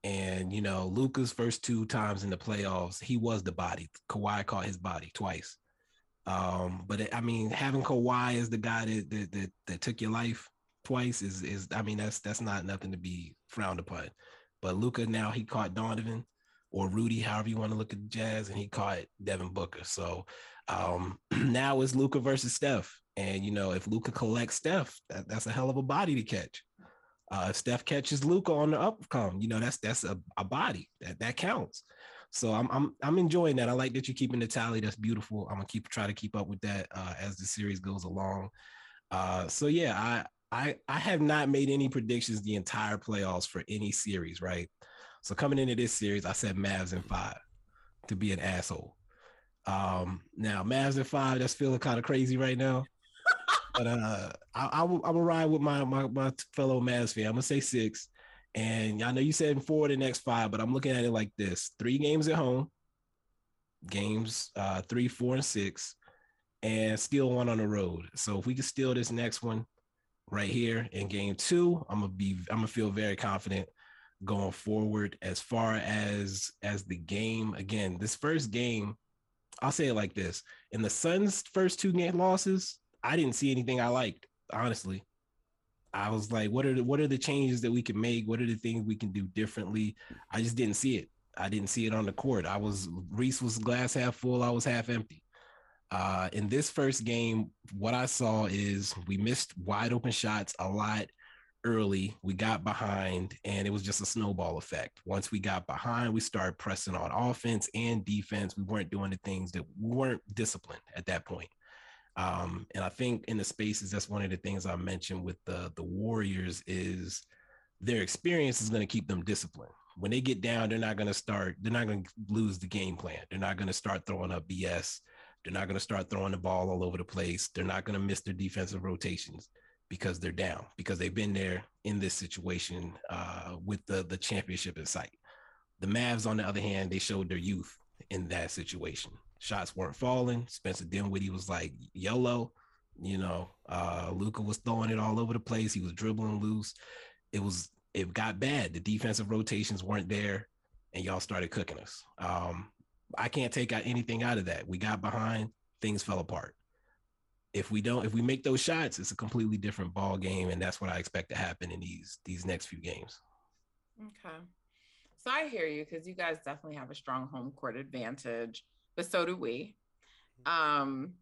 And you know, Luka's first two times in the playoffs, he was the body. Kawhi caught his body twice. Um, but it, I mean, having Kawhi as the guy that, that that, that took your life twice is is I mean that's that's not nothing to be frowned upon. But Luka now he caught Donovan or Rudy, however you want to look at the Jazz, and he caught Devin Booker. So um, now it's Luka versus Steph, and you know if Luka collects Steph, that, that's a hell of a body to catch. Uh, if Steph catches Luka on the upcome, you know that's that's a, a body that that counts. So I'm I'm I'm enjoying that. I like that you're keeping the tally. That's beautiful. I'm gonna keep try to keep up with that uh, as the series goes along. Uh, so yeah, I I I have not made any predictions the entire playoffs for any series, right? So coming into this series, I said Mavs in five to be an asshole. Um, now Mavs at five, that's feeling kind of crazy right now. but uh, I, I will I will ride with my my my fellow Mavs fan. I'm gonna say six. And I know you said four the next five, but I'm looking at it like this: three games at home, games uh, three, four, and six, and still one on the road. So if we can steal this next one right here in game two, I'm gonna be I'm gonna feel very confident going forward. As far as as the game, again, this first game, I'll say it like this: in the Suns' first two game losses, I didn't see anything I liked, honestly. I was like, what are the what are the changes that we can make? What are the things we can do differently? I just didn't see it. I didn't see it on the court. I was Reese was glass half full, I was half empty. Uh, in this first game, what I saw is we missed wide open shots a lot early. We got behind, and it was just a snowball effect. Once we got behind, we started pressing on offense and defense. We weren't doing the things that we weren't disciplined at that point. Um, and I think in the spaces, that's one of the things I mentioned with the the Warriors is their experience is going to keep them disciplined. When they get down, they're not going to start. They're not going to lose the game plan. They're not going to start throwing up BS. They're not going to start throwing the ball all over the place. They're not going to miss their defensive rotations because they're down because they've been there in this situation uh, with the the championship in sight. The Mavs, on the other hand, they showed their youth in that situation. Shots weren't falling. Spencer Dinwiddie was like YOLO. You know, uh, Luka was throwing it all over the place. He was dribbling loose. It was it got bad. The defensive rotations weren't there, and y'all started cooking us. Um, I can't take out anything out of that. We got behind, things fell apart. If we don't, if we make those shots, it's a completely different ball game, and that's what I expect to happen in these these next few games. Okay. So I hear you because you guys definitely have a strong home court advantage, but so do we. Um,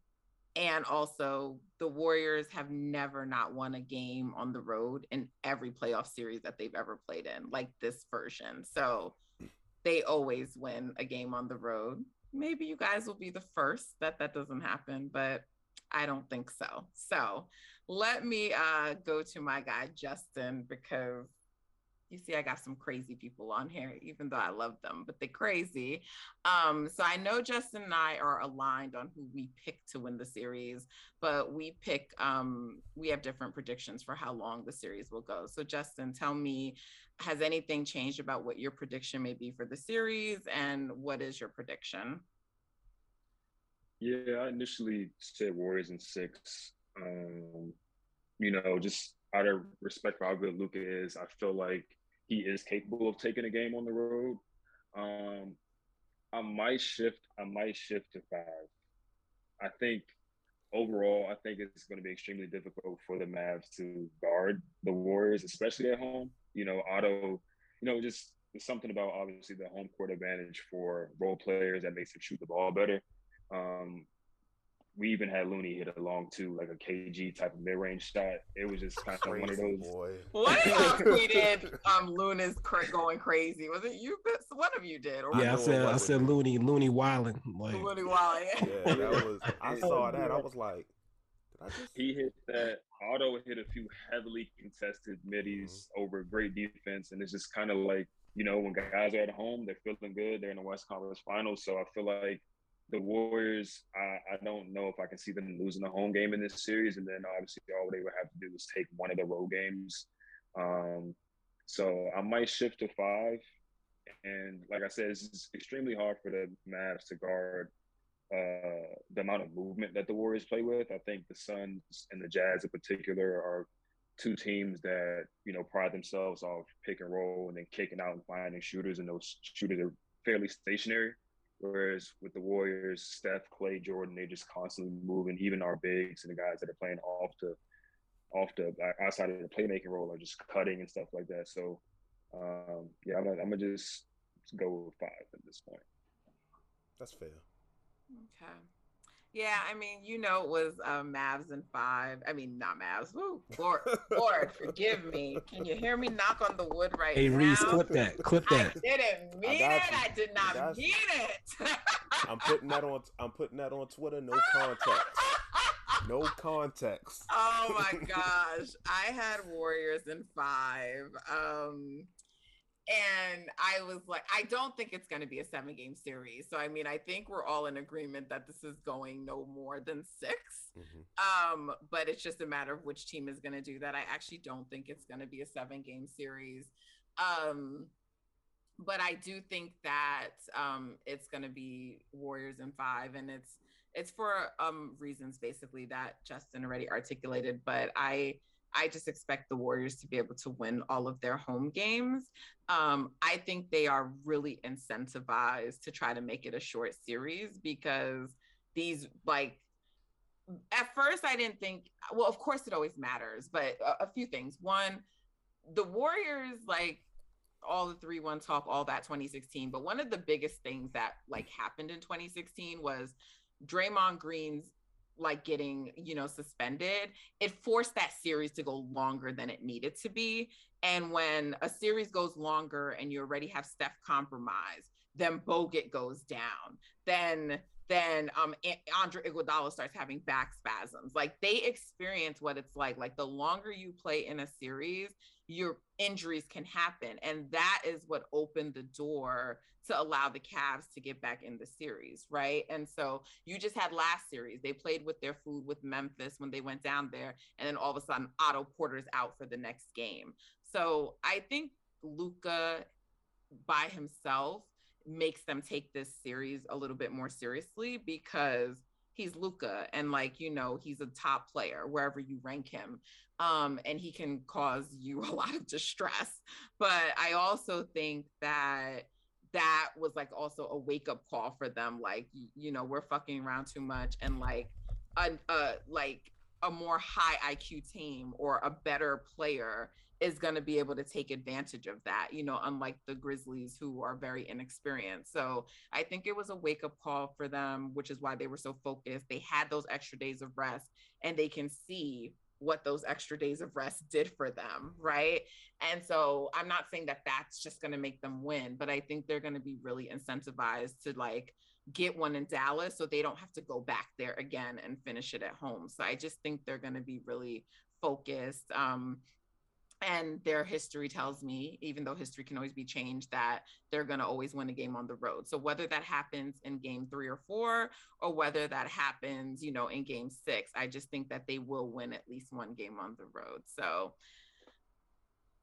and also the Warriors have never not won a game on the road in every playoff series that they've ever played in, like this version. So they always win a game on the road. Maybe you guys will be the first that that doesn't happen, but I don't think so. So let me uh, go to my guy Justin because you see, I got some crazy people on here, even though I love them, but they're crazy. Um, so I know Justin and I are aligned on who we pick to win the series, but we pick, um, we have different predictions for how long the series will go. So, Justin, tell me, has anything changed about what your prediction may be for the series, and what is your prediction? Yeah, I initially said Warriors in six. Um, you know, just out of respect for how good Luka is, I feel like he is capable of taking a game on the road. Um, I might shift. I might shift to five. I think overall, I think it's going to be extremely difficult for the Mavs to guard the Warriors, especially at home. You know, Otto, You know, just there's something about obviously the home court advantage for role players that makes them shoot the ball better. Um, we even had Looney hit a long two, like a KG type of mid range shot. It was just kind of one of those. Boy. One of y'all tweeted um Luna's cra- going crazy. Was it you? One of you did. Or Yeah, I said I said. Looney Looney Wilding. Like Looney Wild. Yeah, that was. I saw that. I was like, did I just? He hit that. Otto hit a few heavily contested middies over great defense, and it's just kind of like you know when guys are at home, they're feeling good. They're in the West Conference Finals, so I feel like the Warriors. I, I don't know if I can see them losing the home game in this series, and then obviously all they would have to do is take one of the road games. Um, so I might shift to five, and like I said, it's extremely hard for the Mavs to guard uh, the amount of movement that the Warriors play with. I think the Suns and the Jazz in particular are two teams that you know pride themselves off pick and roll and then kicking out and finding shooters, and those shooters are fairly stationary. Whereas with the Warriors, Steph, Klay, Jordan, they're just constantly moving. Even our bigs and the guys that are playing off the off the outside of the playmaking role are just cutting and stuff like that. So um, yeah, I'm gonna, I'm gonna just go with five at this point. That's fair. Okay. Yeah, I mean, you know, it was uh, Mavs and five. I mean, not Mavs. Woo, Lord, Lord, forgive me. Can you hear me knock on the wood right Hey now? Reese, clip that. Clip that. I that. didn't mean got it. you. I did I not got you. mean it. I'm putting that on. I'm putting that on Twitter. No context. No context. oh my gosh. I had Warriors in five. Um and I was like, I don't think it's going to be a seven game series. So, I mean, I think we're all in agreement that this is going no more than 6 mm-hmm. Um, but it's just a matter of which team is going to do that. I actually don't think it's going to be a seven game series. Um, but I do think that um, it's going to be Warriors in five, and it's it's for um, reasons basically that Justin already articulated. But I I just expect the Warriors to be able to win all of their home games. Um, I think they are really incentivized to try to make it a short series because these, like, at first I didn't think, well, of course it always matters, but a, a few things. One, the Warriors, like, all the 3 1 talk, all that 2016. But one of the biggest things that, like, happened in 2016 was Draymond Green's like getting you know suspended it forced that series to go longer than it needed to be. And when a series goes longer and you already have steph compromised then bogut goes down. Then then um Andre Iguodala starts having back spasms. Like they experience what it's like. Like the longer you play in a series, your injuries can happen. And that is what opened the door to allow the Cavs to get back in the series, right? And so you just had last series. They played with their food with Memphis when they went down there, and then all of a sudden Otto Porter's out for the next game. So I think Luka by himself makes them take this series a little bit more seriously because he's Luka and like you know he's a top player wherever you rank him um and he can cause you a lot of distress. But I also think that that was like also a wake up call for them like you know we're fucking around too much and like a, a like a more high IQ team or a better player is going to be able to take advantage of that, you know, unlike the Grizzlies who are very inexperienced. So I think it was a wake up call for them, which is why they were so focused. They had those extra days of rest and they can see what those extra days of rest did for them, right? And so I'm not saying that that's just going to make them win, but I think they're going to be really incentivized to like get one in Dallas so they don't have to go back there again and finish it at home. So I just think they're going to be really focused. Um, and their history tells me even though history can always be changed that they're going to always win a game on the road. So whether that happens in game three or four or whether that happens you know in game six i just think that they will win at least one game on the road. So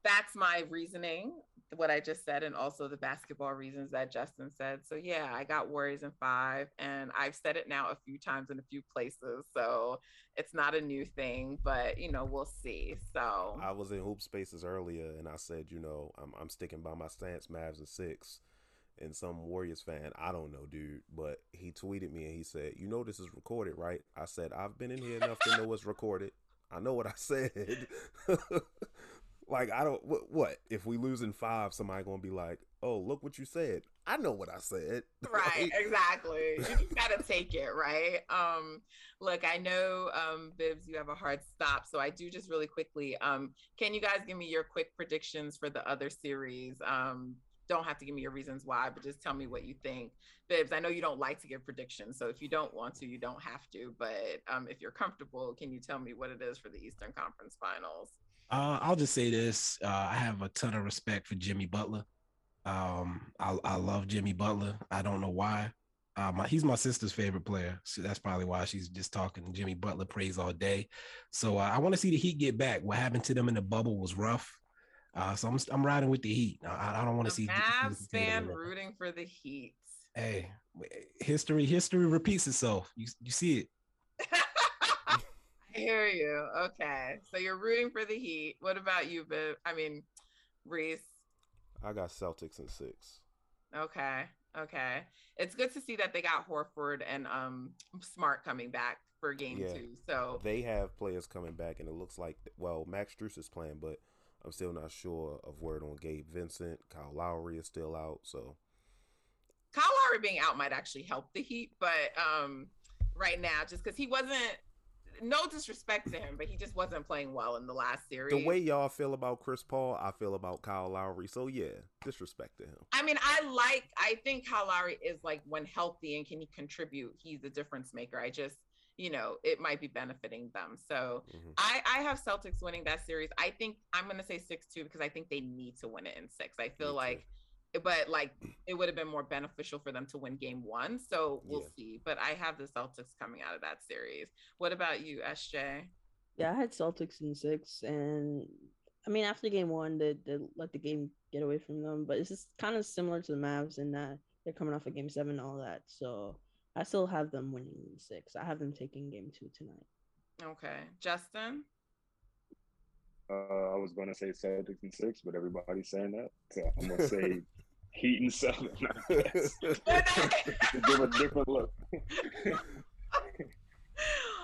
that's my reasoning what I just said and also the basketball reasons that Justin said. So yeah, I got Warriors in five and I've said it now a few times in a few places. So it's not a new thing, but you know, we'll see. So I was in hoop spaces earlier and I said, you know, I'm I'm sticking by my stance, Mavs and six. And some Warriors fan, I don't know, dude, but he tweeted me and he said, You know this is recorded, right? I said, I've been in here enough to know it's recorded. I know what I said. Like I don't what, what if we lose in five? Somebody gonna be like, "Oh, look what you said." I know what I said. Right, exactly. You just gotta take it, right? Um, look, I know, um, Bibs, you have a hard stop, so I do just really quickly. Um, can you guys give me your quick predictions for the other series? Um, don't have to give me your reasons why, but just tell me what you think. Bibs, I know you don't like to give predictions, so if you don't want to, you don't have to. But um, if you're comfortable, can you tell me what it is for the Eastern Conference Finals? Uh, I'll just say this: uh, I have a ton of respect for Jimmy Butler. Um, I, I love Jimmy Butler. I don't know why. Uh, my, he's my sister's favorite player. So that's probably why she's just talking Jimmy Butler praise all day. So uh, I want to see the Heat get back. What happened to them in the bubble was rough. Uh, so I'm I'm riding with the Heat. I, I don't want to see Mavs fan rooting for the Heat. Hey, history history repeats itself. You you see it. I hear you. Okay. So you're rooting for the Heat. What about you, Bib? I mean, Reese. I got Celtics in six. Okay. Okay. It's good to see that they got Horford and um Smart coming back for game yeah, two. So they have players coming back, and it looks like well, Max Strus is playing, but I'm still not sure of word on Gabe Vincent. Kyle Lowry is still out, so Kyle Lowry being out might actually help the Heat, but um right now, just because he wasn't no disrespect to him, but he just wasn't playing well in the last series. The way y'all feel about Chris Paul, I feel about Kyle Lowry. So yeah, disrespect to him. I mean, I like I think Kyle Lowry is like when healthy and can he contribute, he's a difference maker. I just you know, it might be benefiting them. So Mhm. I, I have Celtics winning that series. I think I'm gonna say six two because I think they need to win it in six. I feel like but like it would have been more beneficial for them to win game one. So we'll Yeah. see. But I have the Celtics coming out of that series. What about you, SJ? Yeah, I had Celtics in six, and I mean after game one, they, they let the game get away from them. But it's just kind of similar to the Mavs in that they're coming off of game seven and all that. So I still have them winning in six. I have them taking game two tonight. Okay. Justin? Uh, I was gonna say Celtics in six, but everybody's saying that, so I'm gonna say Heat in seven. give a different look.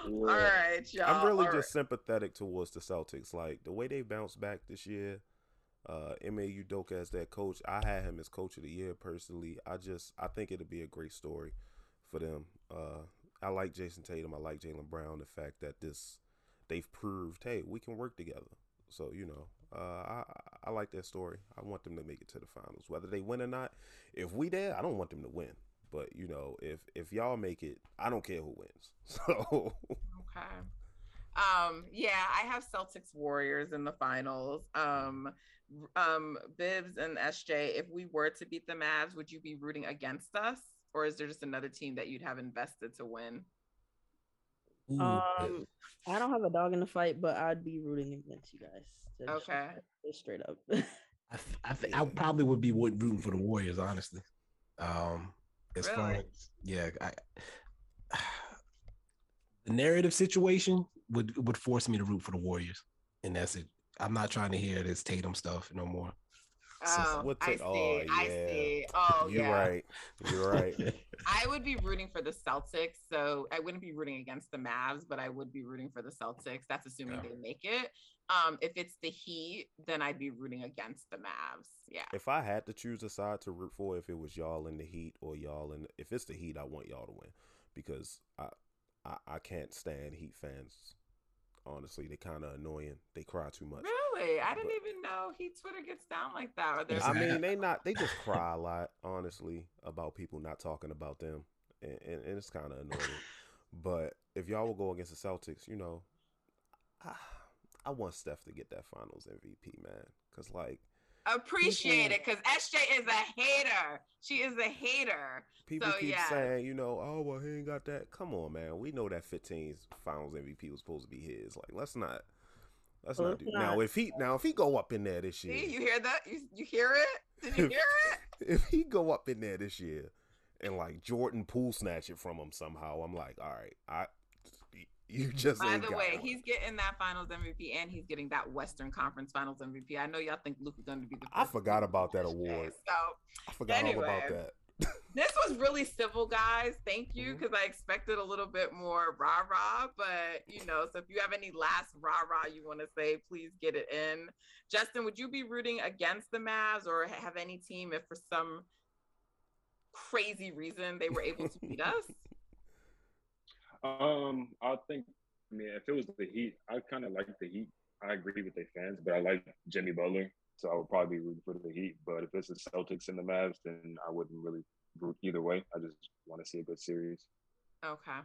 All right, y'all. I'm really All just sympathetic towards the Celtics. Like the way they bounced back this year. Uh, Ime Udoka as that coach. I had him as coach of the year personally. I just I think it'll be a great story for them. Uh, I like Jayson Tatum. I like Jaylen Brown. The fact that this they've proved, hey, we can work together. So you know, uh, I I like that story. I want them to make it to the finals, whether they win or not. If we there, I don't want them to win. But you know, if if y'all make it, I don't care who wins. So Okay. Um, yeah, I have Celtics Warriors in the finals. Um, um, Bibs and SJ, if we were to beat the Mavs, would you be rooting against us? Or is there just another team that you'd have invested to win? Ooh, Um, I don't have a dog in the fight, but I'd be rooting against you guys. to just Okay. say Straight up. I, th- I, th- I probably would be would- rooting for the Warriors, honestly. Um, as far as yeah, I, the narrative situation would would force me to root for the Warriors, and that's it. I'm not trying to hear this Tatum stuff no more. Oh, what I ta- see. oh, I yeah. see. Oh, you're yeah. right. You're right. I would be rooting for the Celtics. So I wouldn't be rooting against the Mavs, but I would be rooting for the Celtics. That's assuming Yeah. they make it. Um, if it's the Heat, then I'd be rooting against the Mavs. Yeah. if I had to choose a side to root for, if it was y'all in the Heat or y'all in, if it's the Heat, I want y'all to win because I, I, I can't stand Heat fans. Honestly, they kind of annoying. They cry too much. Really? I didn't But- even know he Twitter gets down like that. Or I mean, they not. They just cry a lot, honestly, about people not talking about them, and, and, and it's kind of annoying. but if y'all will go against the Celtics, you know, I, I want Steph to get that Finals MVP, man, because like appreciate it because SJ is a hater. She is a hater. people So, keep yeah. saying, you know, oh well, he ain't got that. Come on, man, we know that 15's Finals MVP was supposed to be his. Like, let's not. Let's Well, not let's do now. If he now if he go up in there this year, See, you hear that? You, you hear it? Did you hear it? if he go up in there this year and like Jordan Poole snatch it from him somehow, I'm like, all right, I you just By the way, one. he's getting that Finals MVP and he's getting that Western Conference Finals MVP. I know y'all think Luke is going to be the. I forgot about that award. So I forgot all anyway. about that. this was really civil, guys. Thank you, mm-hmm. because I expected a little bit more rah rah. But you know, so if you have any last rah rah you want to say, please get it in. Justin, would you be rooting against the Mavs or have any team if for some crazy reason they were able to beat us? Um, I think. I mean, if it was the Heat, I kind of like the Heat. I agree with the fans, but I like Jimmy Butler, so I would probably be rooting for the Heat. But if it's the Celtics and the Mavs, then I wouldn't really root either way. I just want to see a good series. Okay.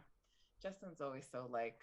Justin's always so like,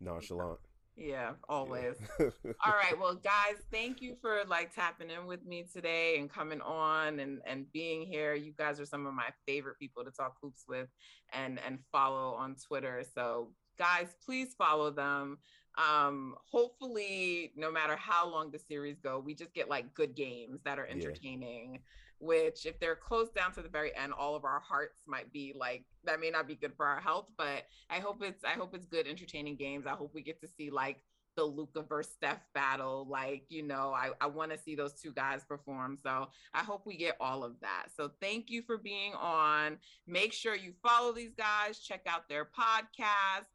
Nonchalant. Yeah, always. All right. Well, guys, thank you for like tapping in with me today and coming on and and being here. You guys are some of my favorite people to talk hoops with and and follow on Twitter. So, guys, please follow them. Um, hopefully, no matter how long the series go, we just get like good games that are Yeah. entertaining. Which, if they're closed down to the very end, all of our hearts might be like that. May not be good for our health, but I hope it's I hope it's good, entertaining games. I hope we get to see like the Luka versus Steph battle. Like, you know, I, I want to see those two guys perform. So I hope we get all of that. So thank you for being on. Make sure you follow these guys, check out their podcast,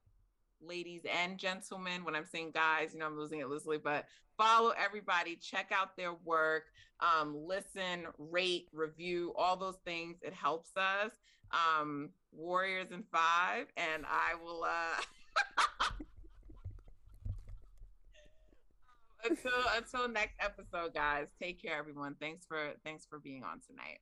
ladies and gentlemen. When I'm saying guys, you know, I'm losing it loosely, but follow everybody, check out their work, um, listen, rate, review, all those things. It helps us. Um, Warriors in five, and I will uh until until next episode guys take care everyone thanks for thanks for being on tonight